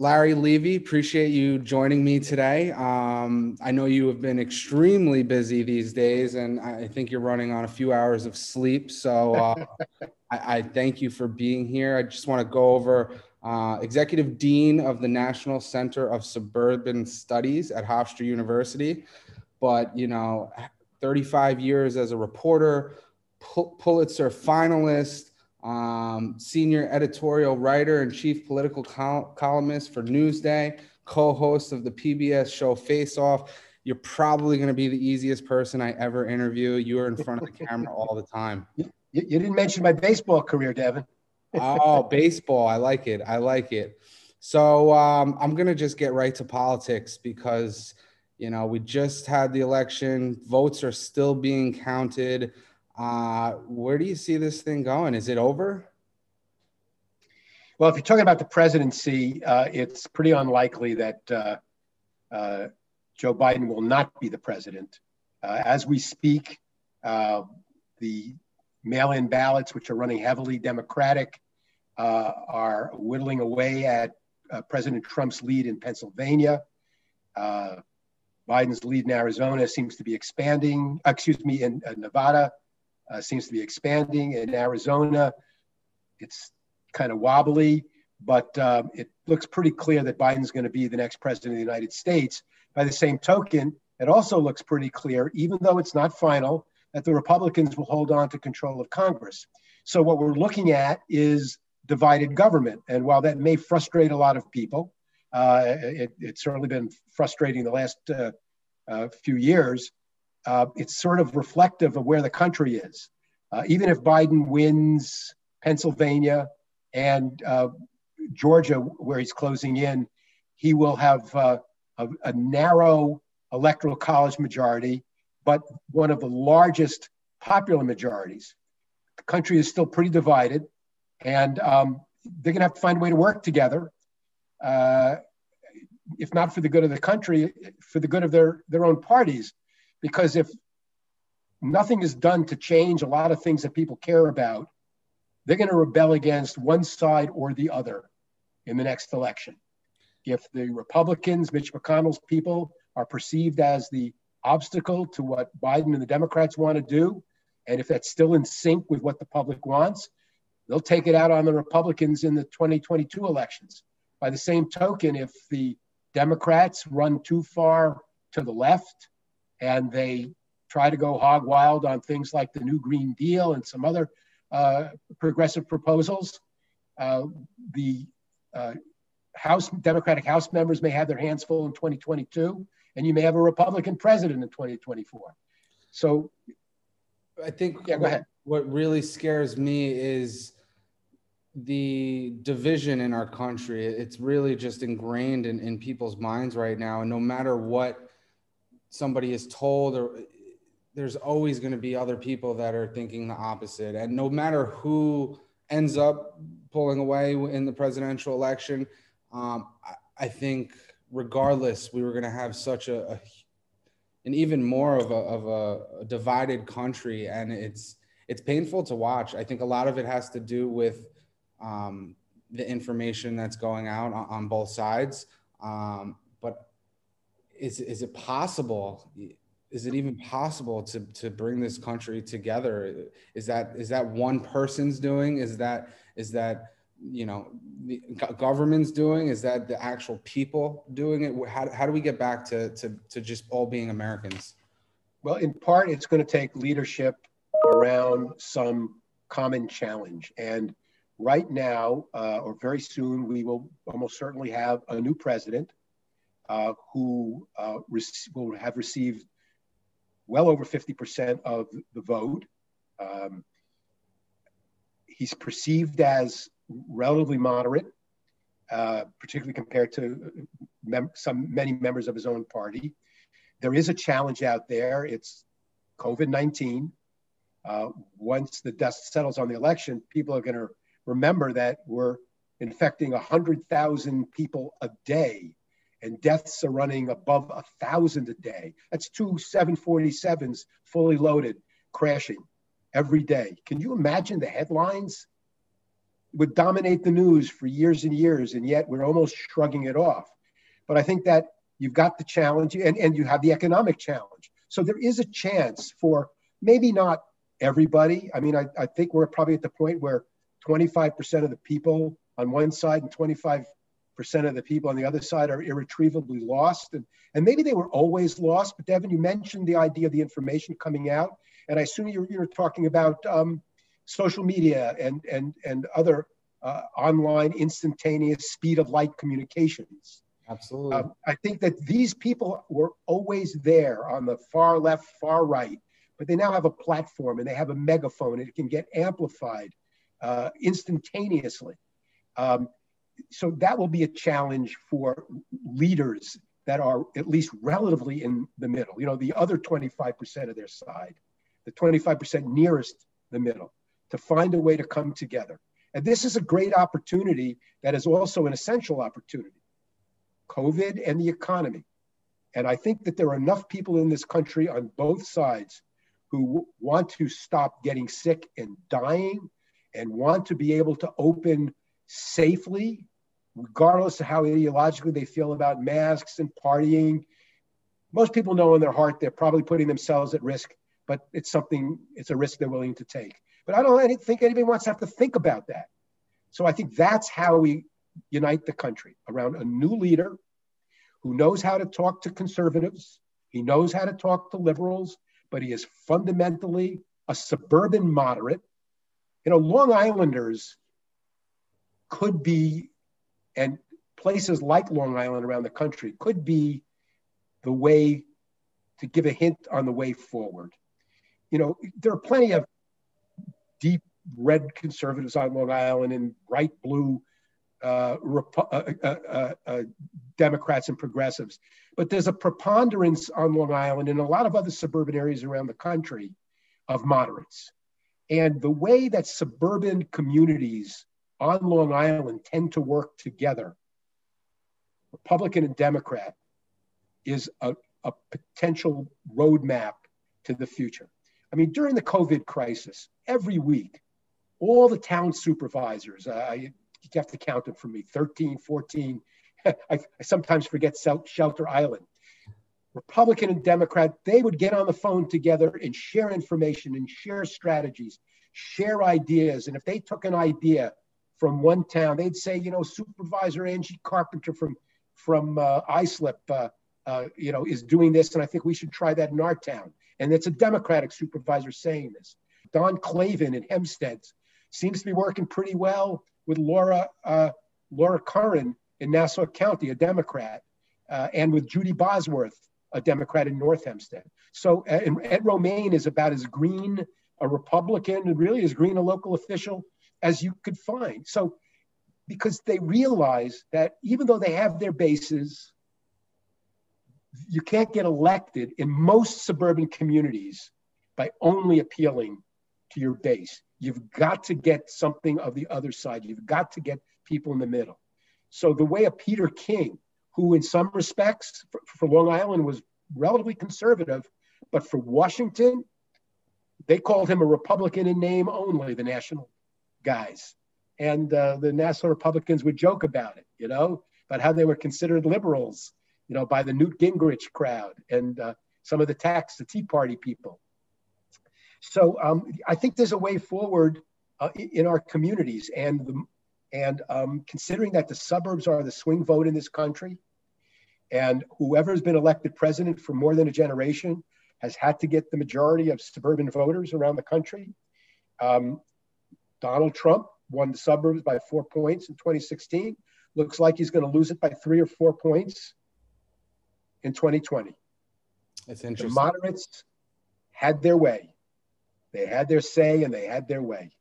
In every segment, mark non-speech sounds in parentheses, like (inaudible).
Larry Levy, appreciate you joining me today. Um, I know you have been extremely busy these days, and I think you're running on a few hours of sleep. So uh, (laughs) I, I, thank you for being here. I just want to go over uh, Executive Dean of the National Center of Suburban Studies at Hofstra University. But, you know, 35 years as a reporter, Pulitzer finalist, um, senior editorial writer and chief political col- columnist for Newsday, co host of the PBS show Face Off. You're probably going to be the easiest person I ever interview. You're in front of the camera all the time. You, you didn't mention my baseball career, Devin. Oh, baseball. I like it. I like it. So um, I'm going to just get right to politics because, you know, we just had the election, votes are still being counted. Uh, where do you see this thing going? Is it over? Well, if you're talking about the presidency, uh, it's pretty unlikely that uh, uh Joe Biden will not be the president. Uh, as we speak, uh, the mail in ballots, which are running heavily Democratic, uh, are whittling away at uh, President Trump's lead in Pennsylvania. Uh, Biden's lead in Arizona seems to be expanding, excuse me, in Nevada uh, seems to be expanding. In Arizona, it's kind of wobbly, but um, it looks pretty clear that Biden's going to be the next president of the United States. By the same token, it also looks pretty clear, even though it's not final, that the Republicans will hold on to control of Congress. So, what we're looking at is divided government. And while that may frustrate a lot of people, uh, it, it's certainly been frustrating the last uh, uh, few years uh, it's sort of reflective of where the country is. Uh, even if Biden wins Pennsylvania and uh, Georgia, where he's closing in, he will have a, a, narrow electoral college majority, but one of the largest popular majorities. The country is still pretty divided, and um, they're going to have to find a way to work together. Uh, if not for the good of the country, for the good of their, their own parties because if nothing is done to change a lot of things that people care about, they're going to rebel against one side or the other in the next election. If the Republicans, Mitch McConnell's people, are perceived as the obstacle to what Biden and the Democrats want to do, and if that's still in sync with what the public wants, they'll take it out on the Republicans in the 2022 elections. By the same token, if the Democrats run too far to the left and they try to go hog wild on things like the new Green Deal and some other uh, progressive proposals. Uh, the uh, House Democratic House members may have their hands full in 2022, and you may have a Republican president in 2024. So, I think yeah, go ahead. What really scares me is the division in our country. It's really just ingrained in, in people's minds right now, and no matter what somebody is told or there's always going to be other people that are thinking the opposite and no matter who ends up pulling away in the presidential election um, I, I, think regardless we were going to have such a, a an even more of a, of a divided country and it's it's painful to watch i think a lot of it has to do with um, the information that's going out on, on both sides um, but is is it possible? Is it even possible to to bring this country together? Is that is that one person's doing? Is that is that you know the government's doing? Is that the actual people doing it? How, how do we get back to, to to just all being Americans? Well, in part, it's going to take leadership around some common challenge. And right now, uh, or very soon, we will almost certainly have a new president uh, who uh, will have received well over 50% of the vote. Um, he's perceived as relatively moderate, uh, particularly compared to some many members of his own party. There is a challenge out there. It's COVID 19. Uh, once the dust settles on the election, people are going to remember that we're infecting 100,000 people a day and deaths are running above a thousand a day. That's two 747s fully loaded crashing every day. Can you imagine the headlines? Would dominate the news for years and years, and yet we're almost shrugging it off. But I think that you've got the challenge and, and you have the economic challenge. So there is a chance for maybe not everybody. I mean, I, I think we're probably at the point where 25% of the people on one side and 25% of the people on the other side are irretrievably lost. And, and maybe they were always lost. But Devin, you mentioned the idea of the information coming out. And I assume you're, you're talking about um, social media and, and, and other uh, online instantaneous speed of light communications. Absolutely. Um, I think that these people were always there on the far left, far right, but they now have a platform and they have a megaphone and it can get amplified uh, instantaneously. Um, so that will be a challenge for leaders that are at least relatively in the middle, you know, the other 25% of their side, the 25% nearest the middle, to find a way to come together. And this is a great opportunity that is also an essential opportunity COVID and the economy. And I think that there are enough people in this country on both sides who want to stop getting sick and dying and want to be able to open safely, regardless of how ideologically they feel about masks and partying. Most people know in their heart they're probably putting themselves at risk, but it's something, it's a risk they're willing to take. But I don't think anybody wants to have to think about that. So I think that's how we unite the country around a new leader who knows how to talk to conservatives, he knows how to talk to liberals, but he is fundamentally a suburban moderate. You know, Long Islanders could be, and places like Long Island around the country could be the way to give a hint on the way forward. You know, there are plenty of deep red conservatives on Long Island and bright blue uh, uh, uh, uh, Democrats and progressives. But there's a preponderance on Long Island and a lot of other suburban areas around the country of moderates. And the way that suburban communities on Long Island tend to work together, Republican and Democrat, is a, a potential roadmap to the future. I mean, during the COVID crisis, every week, all the town supervisors, uh, you have to count them for me 13, 14. (laughs) I, I sometimes forget Shelter Island. Republican and Democrat, they would get on the phone together and share information and share strategies, share ideas. And if they took an idea from one town, they'd say, you know, Supervisor Angie Carpenter from from uh, Islip, uh, uh, you know, is doing this, and I think we should try that in our town. And it's a Democratic supervisor saying this. Don Clavin in Hempstead seems to be working pretty well with Laura uh, Laura Curran in Nassau County, a Democrat, uh, and with Judy Bosworth, a Democrat in North Hempstead. So uh, Ed Romaine is about as green a Republican and really as green a local official as you could find. So because they realize that even though they have their bases, you can't get elected in most suburban communities by only appealing to your base. You've got to get something of the other side. You've got to get people in the middle. So the way of Peter King, who in some respects for, for Long Island was relatively conservative, but for Washington, they called him a Republican in name only, the national guys. And uh, the national Republicans would joke about it, you know, about how they were considered liberals, you know, by the Newt Gingrich crowd and uh, some of the tax, the Tea Party people. So um, I think there's a way forward uh, in our communities, and the, and um, considering that the suburbs are the swing vote in this country, and whoever has been elected president for more than a generation has had to get the majority of suburban voters around the country. Um, Donald Trump won the suburbs by four points in 2016. Looks like he's going to lose it by three or four points in 2020. That's interesting. The moderates had their way. They had their say and they had their way.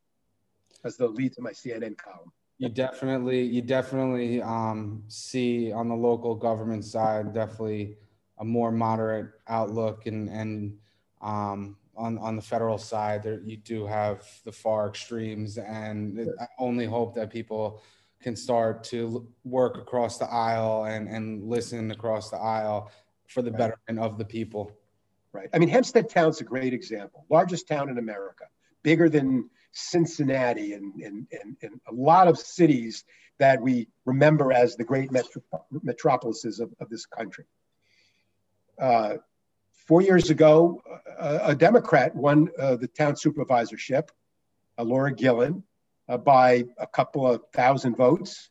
As the lead to my CNN column. You definitely, you definitely um, see on the local government side, definitely a more moderate outlook, and and um, on on the federal side, there you do have the far extremes, and I only hope that people can start to work across the aisle and, and listen across the aisle for the right. betterment of the people. Right. I mean, Hempstead Town's a great example. Largest town in America, bigger than Cincinnati and, and, and, and a lot of cities that we remember as the great metro- metropolises of, of this country. Uh, four years ago, a, a Democrat won uh, the town supervisorship, uh, Laura Gillen, uh, by a couple of thousand votes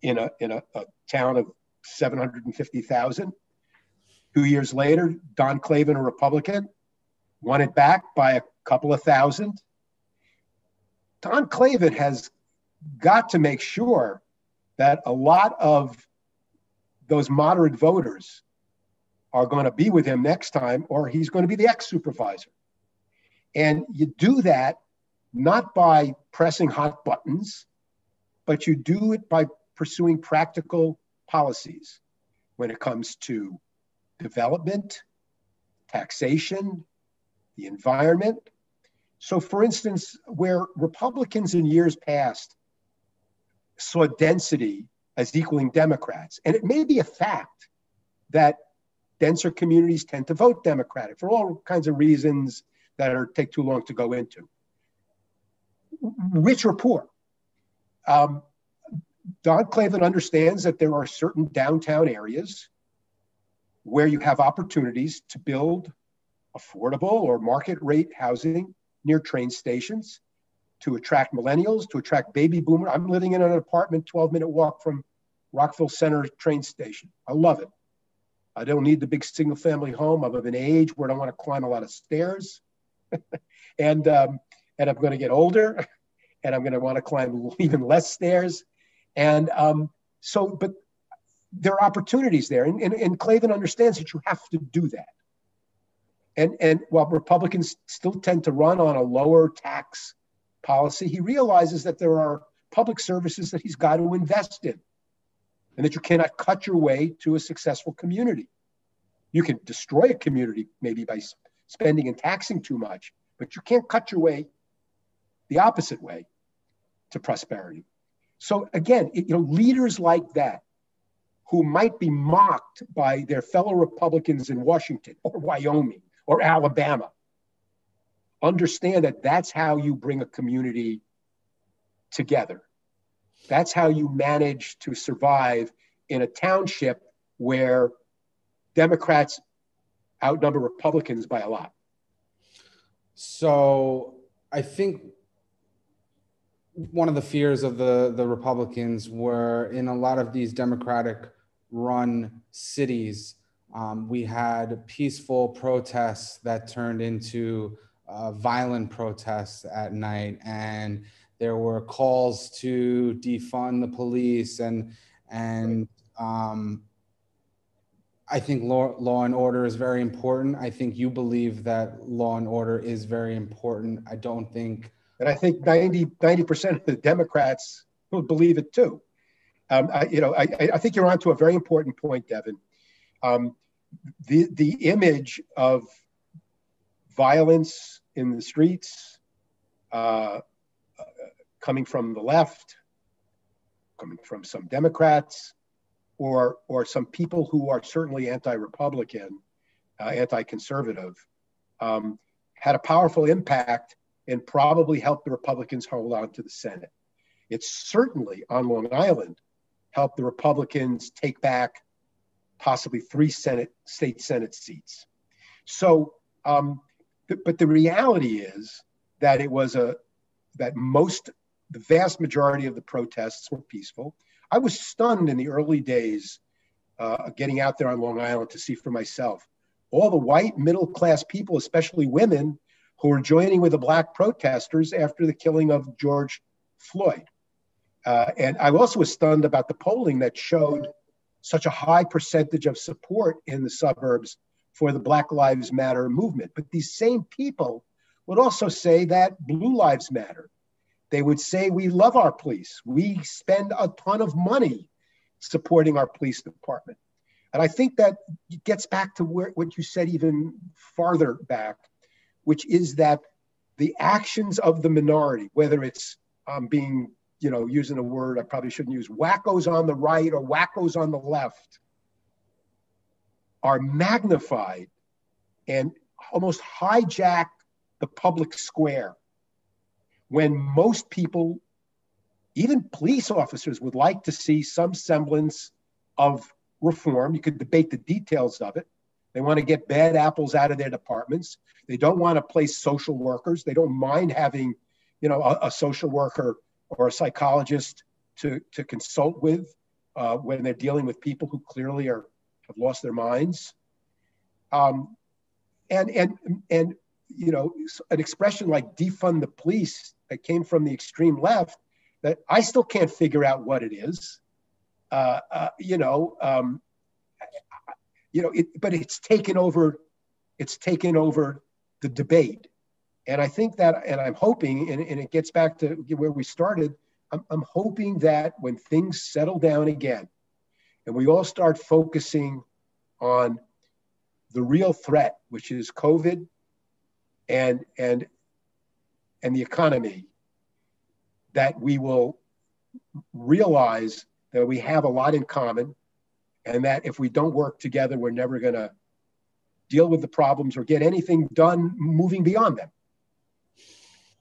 in a, in a, a town of 750,000. Two years later, Don Clavin, a Republican, won it back by a couple of thousand. Don Clavin has got to make sure that a lot of those moderate voters are going to be with him next time, or he's going to be the ex supervisor. And you do that not by pressing hot buttons, but you do it by pursuing practical policies when it comes to development, taxation, the environment. So, for instance, where Republicans in years past saw density as equaling Democrats, and it may be a fact that denser communities tend to vote Democratic for all kinds of reasons that are take too long to go into. Rich or poor. Um, Don Clavin understands that there are certain downtown areas where you have opportunities to build affordable or market rate housing near train stations to attract millennials, to attract baby boomers. I'm living in an apartment 12 minute walk from Rockville Centre train station. I love it. I don't need the big single family home. I'm of an age where I don't want to climb a lot of stairs. (laughs) and, um, and I'm going to get older (laughs) and I'm going to want to climb (laughs) even less stairs. And um, so, but there are opportunities there. And, and, and Clavin understands that you have to do that. And, and while Republicans still tend to run on a lower tax policy, he realizes that there are public services that he's got to invest in and that you cannot cut your way to a successful community. You can destroy a community maybe by spending and taxing too much, but you can't cut your way the opposite way to prosperity. So again, it, you know, leaders like that who might be mocked by their fellow Republicans in Washington or Wyoming or Alabama understand that that's how you bring a community together. That's how you manage to survive in a township where Democrats outnumber Republicans by a lot. So I think one of the fears of the, the Republicans were in a lot of these Democratic run cities, um, we had peaceful protests that turned into uh, violent protests at night, and there were calls to defund the police, and and um, I think law, law and order is very important. I think you believe that law and order is very important. I don't think, and I think 90 percent of the Democrats will believe it too. Um, I, you know, I, I think you're onto a very important point, Devin. Um, the the image of violence in the streets, uh, uh, coming from the left, coming from some Democrats, or or some people who are certainly anti-Republican, uh, anti-conservative, um, had a powerful impact and probably helped the Republicans hold on to the Senate. It's certainly on Long Island help the Republicans take back possibly three Senate state Senate seats. So, um, th- but the reality is that it was a that most the vast majority of the protests were peaceful. I was stunned in the early days uh, getting out there on Long Island to see for myself all the white middle class people, especially women, who were joining with the black protesters after the killing of George Floyd. Uh, and I also was stunned about the polling that showed such a high percentage of support in the suburbs for the Black Lives Matter movement. But these same people would also say that Blue Lives Matter. They would say, We love our police. We spend a ton of money supporting our police department. And I think that gets back to where, what you said even farther back, which is that the actions of the minority, whether it's um, being you know, using a word I probably shouldn't use, wackos on the right or wackos on the left are magnified and almost hijack the public square when most people, even police officers, would like to see some semblance of reform. You could debate the details of it. They want to get bad apples out of their departments. They don't want to place social workers. They don't mind having, you know, a, a social worker or a psychologist to, to consult with uh, when they're dealing with people who clearly are have lost their minds. Um, and and and you know, an expression like defund the police that came from the extreme left that I still can't figure out what it is. Uh, uh, you know, um, you know, it, but it's taken over. It's taken over the debate, and I think that, and I'm hoping, and, and it gets back to where we started. I'm, I'm hoping that when things settle down again, and we all start focusing on the real threat, which is COVID and and and the economy, that we will realize that we have a lot in common and that if we don't work together, we're never going to deal with the problems or get anything done moving beyond them.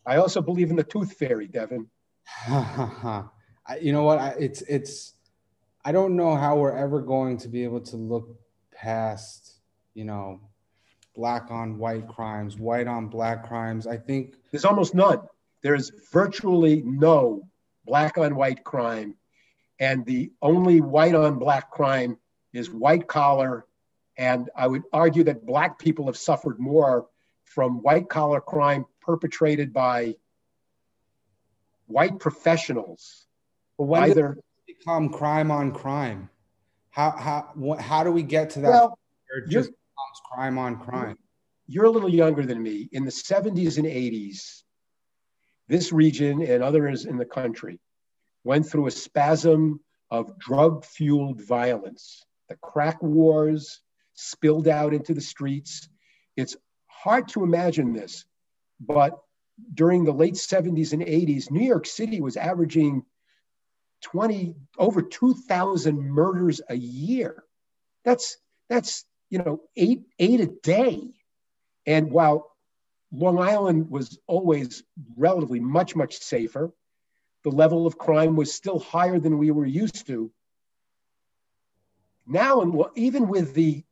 I also believe in the tooth fairy, Devin. (laughs) you know what? It's it's. I don't know how we're ever going to be able to look past, you know, black on white crimes, white on black crimes. I think there's almost none. There's virtually no black on white crime and the only white on black crime is white collar. And I would argue that black people have suffered more from white collar crime perpetrated by white professionals. But when Either become crime on crime? How how how do we get to that? Well, just crime on crime. You're a little younger than me. In the 70s and 80s, this region and others in the country went through a spasm of drug fueled violence. The crack wars spilled out into the streets. It's hard to imagine this, but during the late 70s and 80s, New York City was averaging 20 over 2,000 murders a year. That's that's you know eight eight a day. And while Long Island was always relatively much much safer, the level of crime was still higher than we were used to. Now, and even with the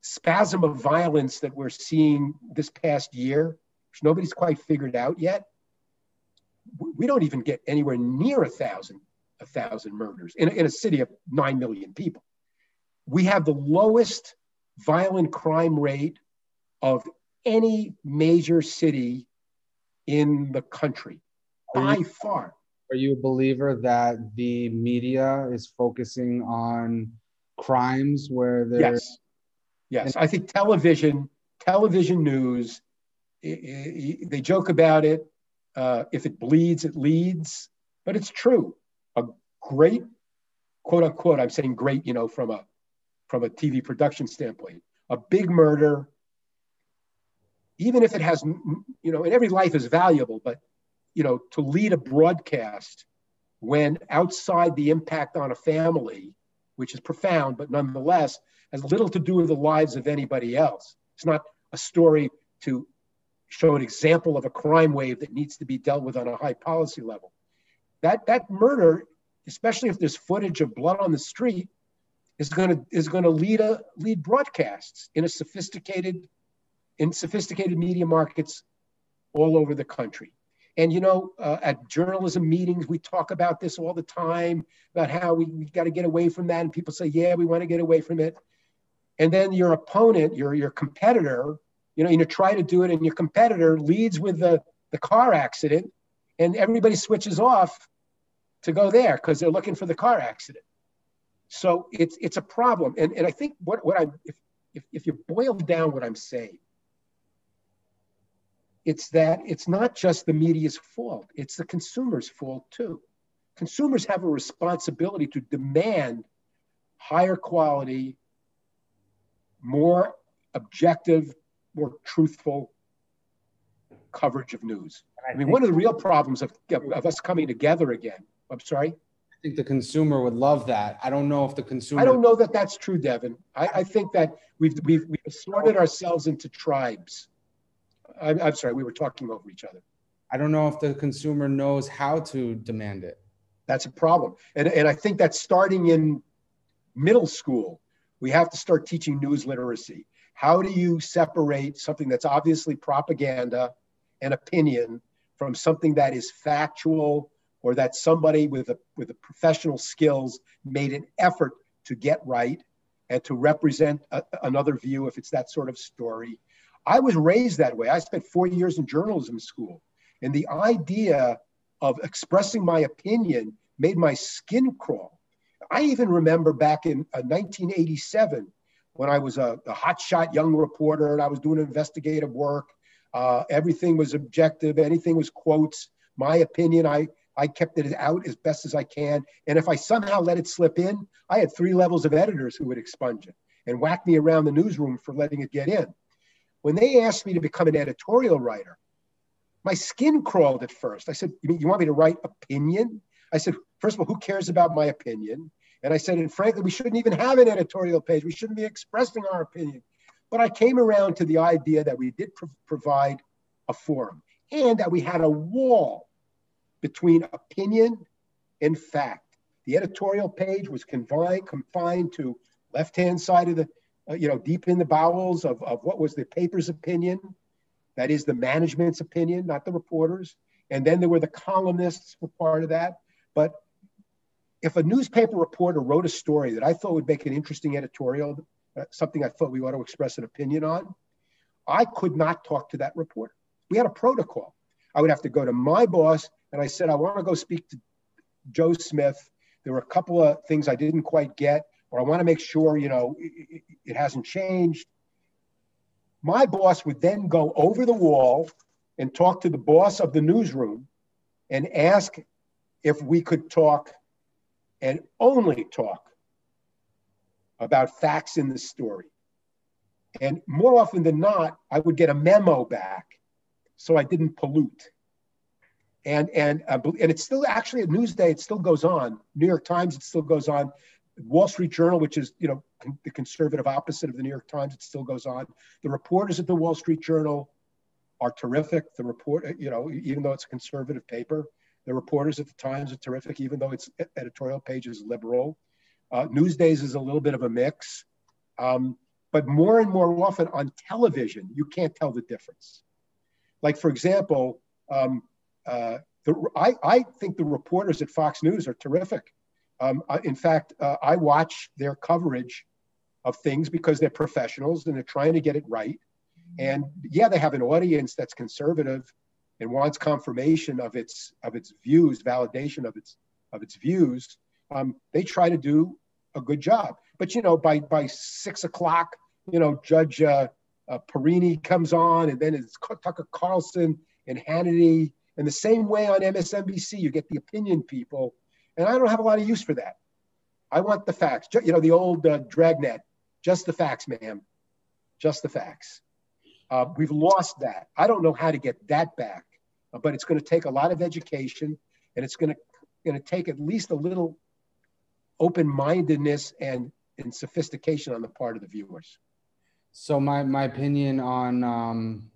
spasm of violence that we're seeing this past year, which nobody's quite figured out yet, we don't even get anywhere near a thousand, a thousand murders in, in a city of nine million people. We have the lowest violent crime rate of any major city in the country by you, far. Are you a believer that the media is focusing on crimes where there's yes, yes. I think television, television news, it, it, they joke about it. Uh, if it bleeds, it leads, but it's true. A great, quote unquote, I'm saying great, you know, from a from a TV production standpoint, a big murder, even if it has, you know, and every life is valuable, but you know, to lead a broadcast when outside the impact on a family, which is profound, but nonetheless has little to do with the lives of anybody else. It's not a story to show an example of a crime wave that needs to be dealt with on a high policy level. That that murder, especially if there's footage of blood on the street, is going to is going to lead a lead broadcasts in a sophisticated in sophisticated media markets all over the country. And you know, uh, at journalism meetings, we talk about this all the time about how we, we got to get away from that. And people say, yeah, we want to get away from it. And then your opponent, your, your competitor, you know, you try to do it, and your competitor leads with the, the car accident, and everybody switches off to go there because they're looking for the car accident. So it's it's a problem. And, and I think what, what I if, if, if you boil down what I'm saying, it's that it's not just the media's fault, it's the consumer's fault too. Consumers have a responsibility to demand higher quality, more objective, more truthful coverage of news. I, I mean, one of the real problems of, of us coming together again. I'm sorry. I think the consumer would love that. I don't know if the consumer. I don't know that that's true, Devin. I, I think that we've we've we've sorted ourselves into tribes. I'm, I'm sorry, we were talking over each other. I don't know if the consumer knows how to demand it. That's a problem, and and I think that's starting in middle school. We have to start teaching news literacy. How do you separate something that's obviously propaganda and opinion from something that is factual or that somebody with a with a professional skills made an effort to get right and to represent a, another view if it's that sort of story. I was raised that way. I spent 4 years in journalism school and the idea of expressing my opinion made my skin crawl. I even remember back in uh, 1987 when I was a, a hotshot young reporter and I was doing investigative work. Uh, everything was objective, anything was quotes. My opinion, I, I kept it out as best as I can. And if I somehow let it slip in, I had three levels of editors who would expunge it and whack me around the newsroom for letting it get in. When they asked me to become an editorial writer, my skin crawled at first. I said, You mean you want me to write opinion? I said, First of all, who cares about my opinion? And I said, and frankly, we shouldn't even have an editorial page. We shouldn't be expressing our opinion. But I came around to the idea that we did pro- provide a forum and that we had a wall between opinion and fact. The editorial page was confined, confined to left-hand side of the, uh, you know, deep in the bowels of, of what was the paper's opinion. That is the management's opinion, not the reporters. And then there were the columnists were part of that. But if a newspaper reporter wrote a story that I thought would make an interesting editorial, uh, something I thought we ought to express an opinion on, I could not talk to that reporter. We had a protocol. I would have to go to my boss and I said, I want to go speak to Joe Smith. There were a couple of things I didn't quite get, or I want to make sure, you know, it, it hasn't changed. My boss would then go over the wall and talk to the boss of the newsroom and ask if we could talk and only talk about facts in the story. And more often than not, I would get a memo back so I didn't pollute. And, and, uh, and it's still actually a Newsday, it still goes on. New York Times, it still goes on. Wall Street Journal, which is, you know, con- the conservative opposite of the New York Times, it still goes on. The reporters at the Wall Street Journal are terrific. The report, you know, even though it's a conservative paper, the reporters at the Times are terrific, even though its editorial page is liberal. Uh, Newsdays is a little bit of a mix. Um, but more and more often on television, you can't tell the difference. Like, for example, um, uh, the, I, I, think the reporters at Fox News are terrific. Um, in fact, uh, I watch their coverage of things because they're professionals and they're trying to get it right. And yeah, they have an audience that's conservative and wants confirmation of its of its views, validation of its of its views, um, they try to do a good job. But you know, by by six o'clock, you know, Judge uh, uh, Perini comes on, and then it's Tucker Carlson and Hannity. And the same way on MSNBC, you get the opinion people, and I don't have a lot of use for that. I want the facts. You know, the old uh, dragnet, just the facts, ma'am, just the facts. Uh, we've lost that. I don't know how to get that back but it's going to take a lot of education and it's going to going to take at least a little open-mindedness and and sophistication on the part of the viewers so my my opinion on um,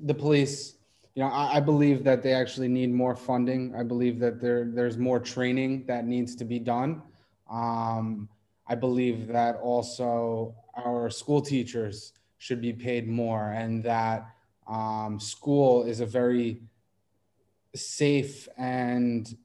the police you know I, I, believe that they actually need more funding. I believe that there there's more training that needs to be done. Um, i believe that also our school teachers should be paid more and that um, school is a very safe and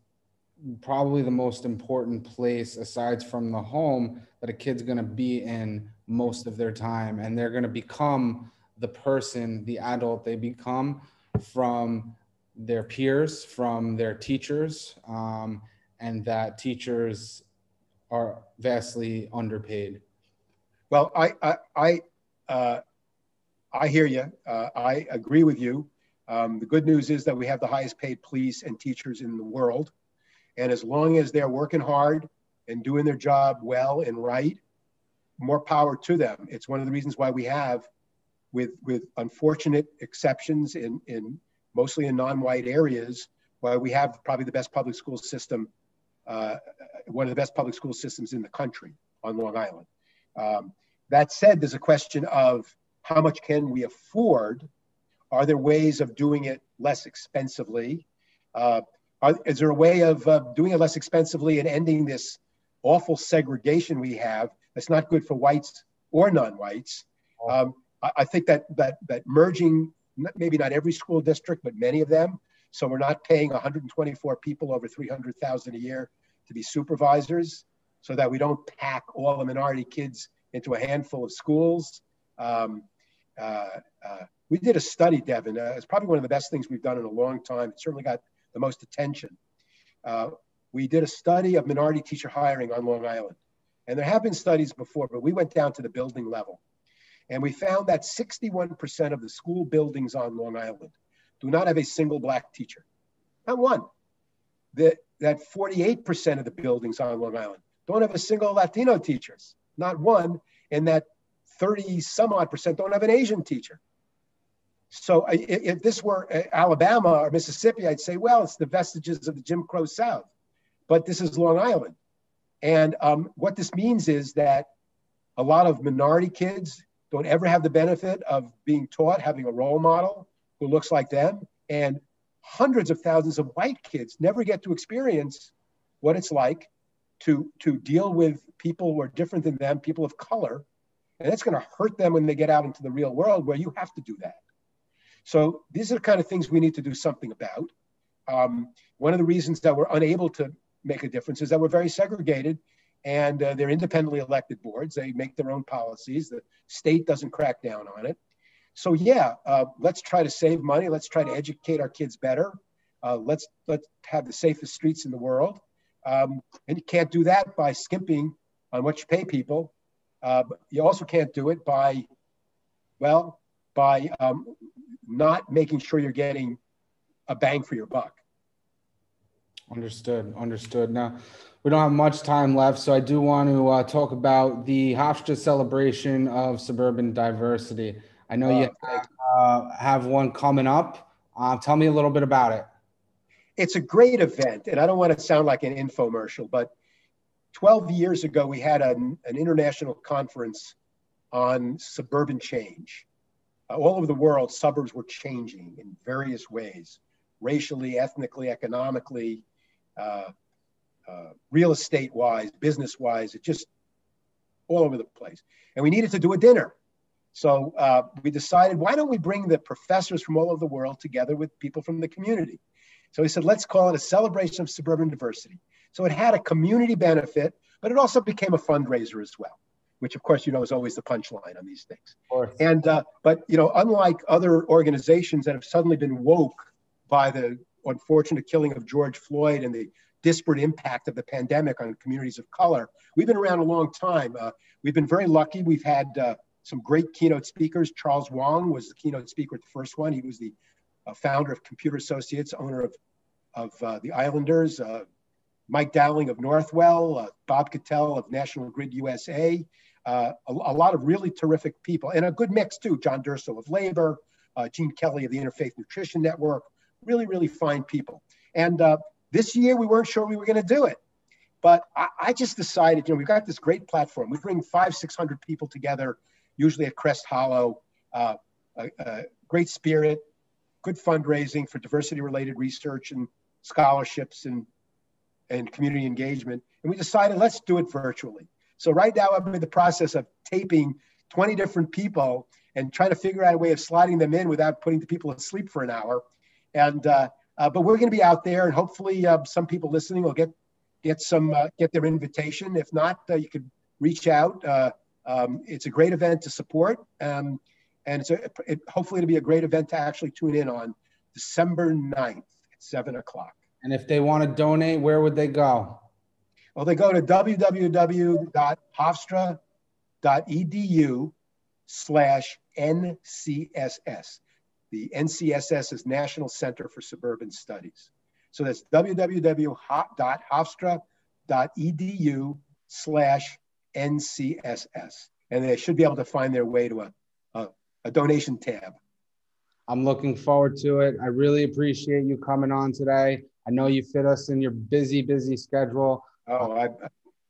probably the most important place aside from the home that a kid's going to be in most of their time. And they're going to become the person the adult they become from their peers from their teachers um, and that teachers are vastly underpaid well i i, I uh, I hear you. Uh, I agree with you. Um, the good news is that we have the highest paid police and teachers in the world. And as long as they're working hard and doing their job well and right, more power to them. It's one of the reasons why we have with, with unfortunate exceptions in, in mostly in non-white areas, where we have probably the best public school system, uh, one of the best public school systems in the country on Long Island. Um, that said, there's a question of how much can we afford? Are there ways of doing it less expensively? Uh, are, is there a way of uh, doing it less expensively and ending this awful segregation we have that's not good for whites or non-whites? Um, I, I, think that that that merging maybe not every school district, but many of them. So we're not paying 124 people over 300,000 a year to be supervisors, so that we don't pack all the minority kids into a handful of schools. Um, uh, uh, we did a study, Devin. Uh, it's probably one of the best things we've done in a long time. It certainly got the most attention. Uh, we did a study of minority teacher hiring on Long Island. And there have been studies before, but we went down to the building level. And we found that 61% of the school buildings on Long Island do not have a single black teacher. Not one. That, that 48% of the buildings on Long Island don't have a single Latino teachers. Not one. And that 30 some odd percent don't have an Asian teacher. So if this were uh, Alabama or Mississippi, I'd say, well, it's the vestiges of the Jim Crow South. But this is Long Island. And um, what this means is that a lot of minority kids don't ever have the benefit of being taught, having a role model who looks like them. And hundreds of thousands of white kids never get to experience what it's like to, to deal with people who are different than them, people of color. And it's going to hurt them when they get out into the real world where you have to do that. So these are the kind of things we need to do something about. Um, one of the reasons that we're unable to make a difference is that we're very segregated and uh, they're independently elected boards. They make their own policies. The state doesn't crack down on it. So yeah, uh, let's try to save money. Let's try to educate our kids better. Uh, let's let's have the safest streets in the world. Um, and you can't do that by skimping on what you pay people. Uh, you also can't do it by, well, by um, not making sure you're getting a bang for your buck. Understood. Understood. Now, we don't have much time left, so I do want to uh, talk about the Hofstra celebration of suburban diversity. I know you uh, have one coming up. Uh, tell me a little bit about it. It's a great event, and I don't want to sound like an infomercial, but 12 years ago, we had an, an international conference on suburban change uh, all over the world, suburbs were changing in various ways racially, ethnically, economically, uh, uh, real estate wise, business wise, it just all over the place. And we needed to do a dinner. So uh, we decided, why don't we bring the professors from all over the world together with people from the community? So we said, let's call it a celebration of suburban diversity. So it had a community benefit, but it also became a fundraiser as well which of course you know is always the punchline on these things. And uh, but you know, unlike other organizations that have suddenly been woke by the unfortunate killing of George Floyd and the disparate impact of the pandemic on communities of color, we've been around a long time. Uh, we've been very lucky. We've had uh, some great keynote speakers. Charles Wang was the keynote speaker at the first one. He was the uh, founder of Computer Associates, owner of of uh, the Islanders. Uh, Mike Dowling of Northwell, Bob Catell of National Grid USA, uh, a, a, lot of really terrific people and a good mix too. John Durso of Labor, uh, Jean Kelly of the Interfaith Nutrition Network, really, really fine people. And uh, this year we weren't sure we were going to do it. But I, I, just decided, you know, we've got this great platform. We bring five, 600 people together, usually at Crest Hollow. Uh, a, a great spirit, good fundraising for diversity related research and scholarships and, and community engagement. And we decided let's do it virtually. So right now I'm in the process of taping 20 different people and trying to figure out a way of sliding them in without putting the people asleep for an hour. And uh, uh, but we're going to be out there, and hopefully uh, some people listening will get get some uh, get their invitation. If not, uh, you could reach out. Uh, um, it's a great event to support, um, and it's a, it, hopefully it'll be a great event to actually tune in on December 9th at seven o'clock. And if they want to donate, where would they go? Well, they go to www.hofstra.edu slash NCSS. The NCSS is National Center for Suburban Studies. So that's www.hofstra.edu slash NCSS. And they should be able to find their way to a, a, a donation tab. I'm looking forward to it. I really appreciate you coming on today. I know you fit us in your busy, busy schedule. Oh, I,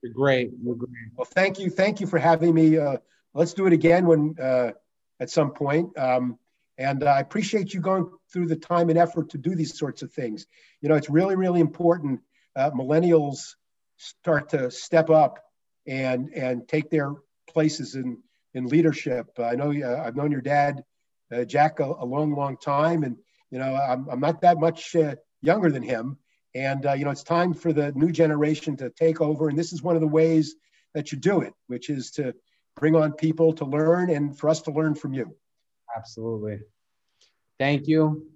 you're great. You're great. Well, thank you. Thank you for having me. Uh, let's do it again when uh, at some point. Um, and I appreciate you going through the time and effort to do these sorts of things. You know, it's really, really important. Uh, millennials start to step up and and take their places in in leadership. I know uh, I've known your dad, uh, Jack, a, a, long, long time, and you know I'm, I'm not that much uh, younger than him. And uh, you know it's time for the new generation to take over, and this is one of the ways that you do it, which is to bring on people to learn and for us to learn from you. Absolutely. Thank you.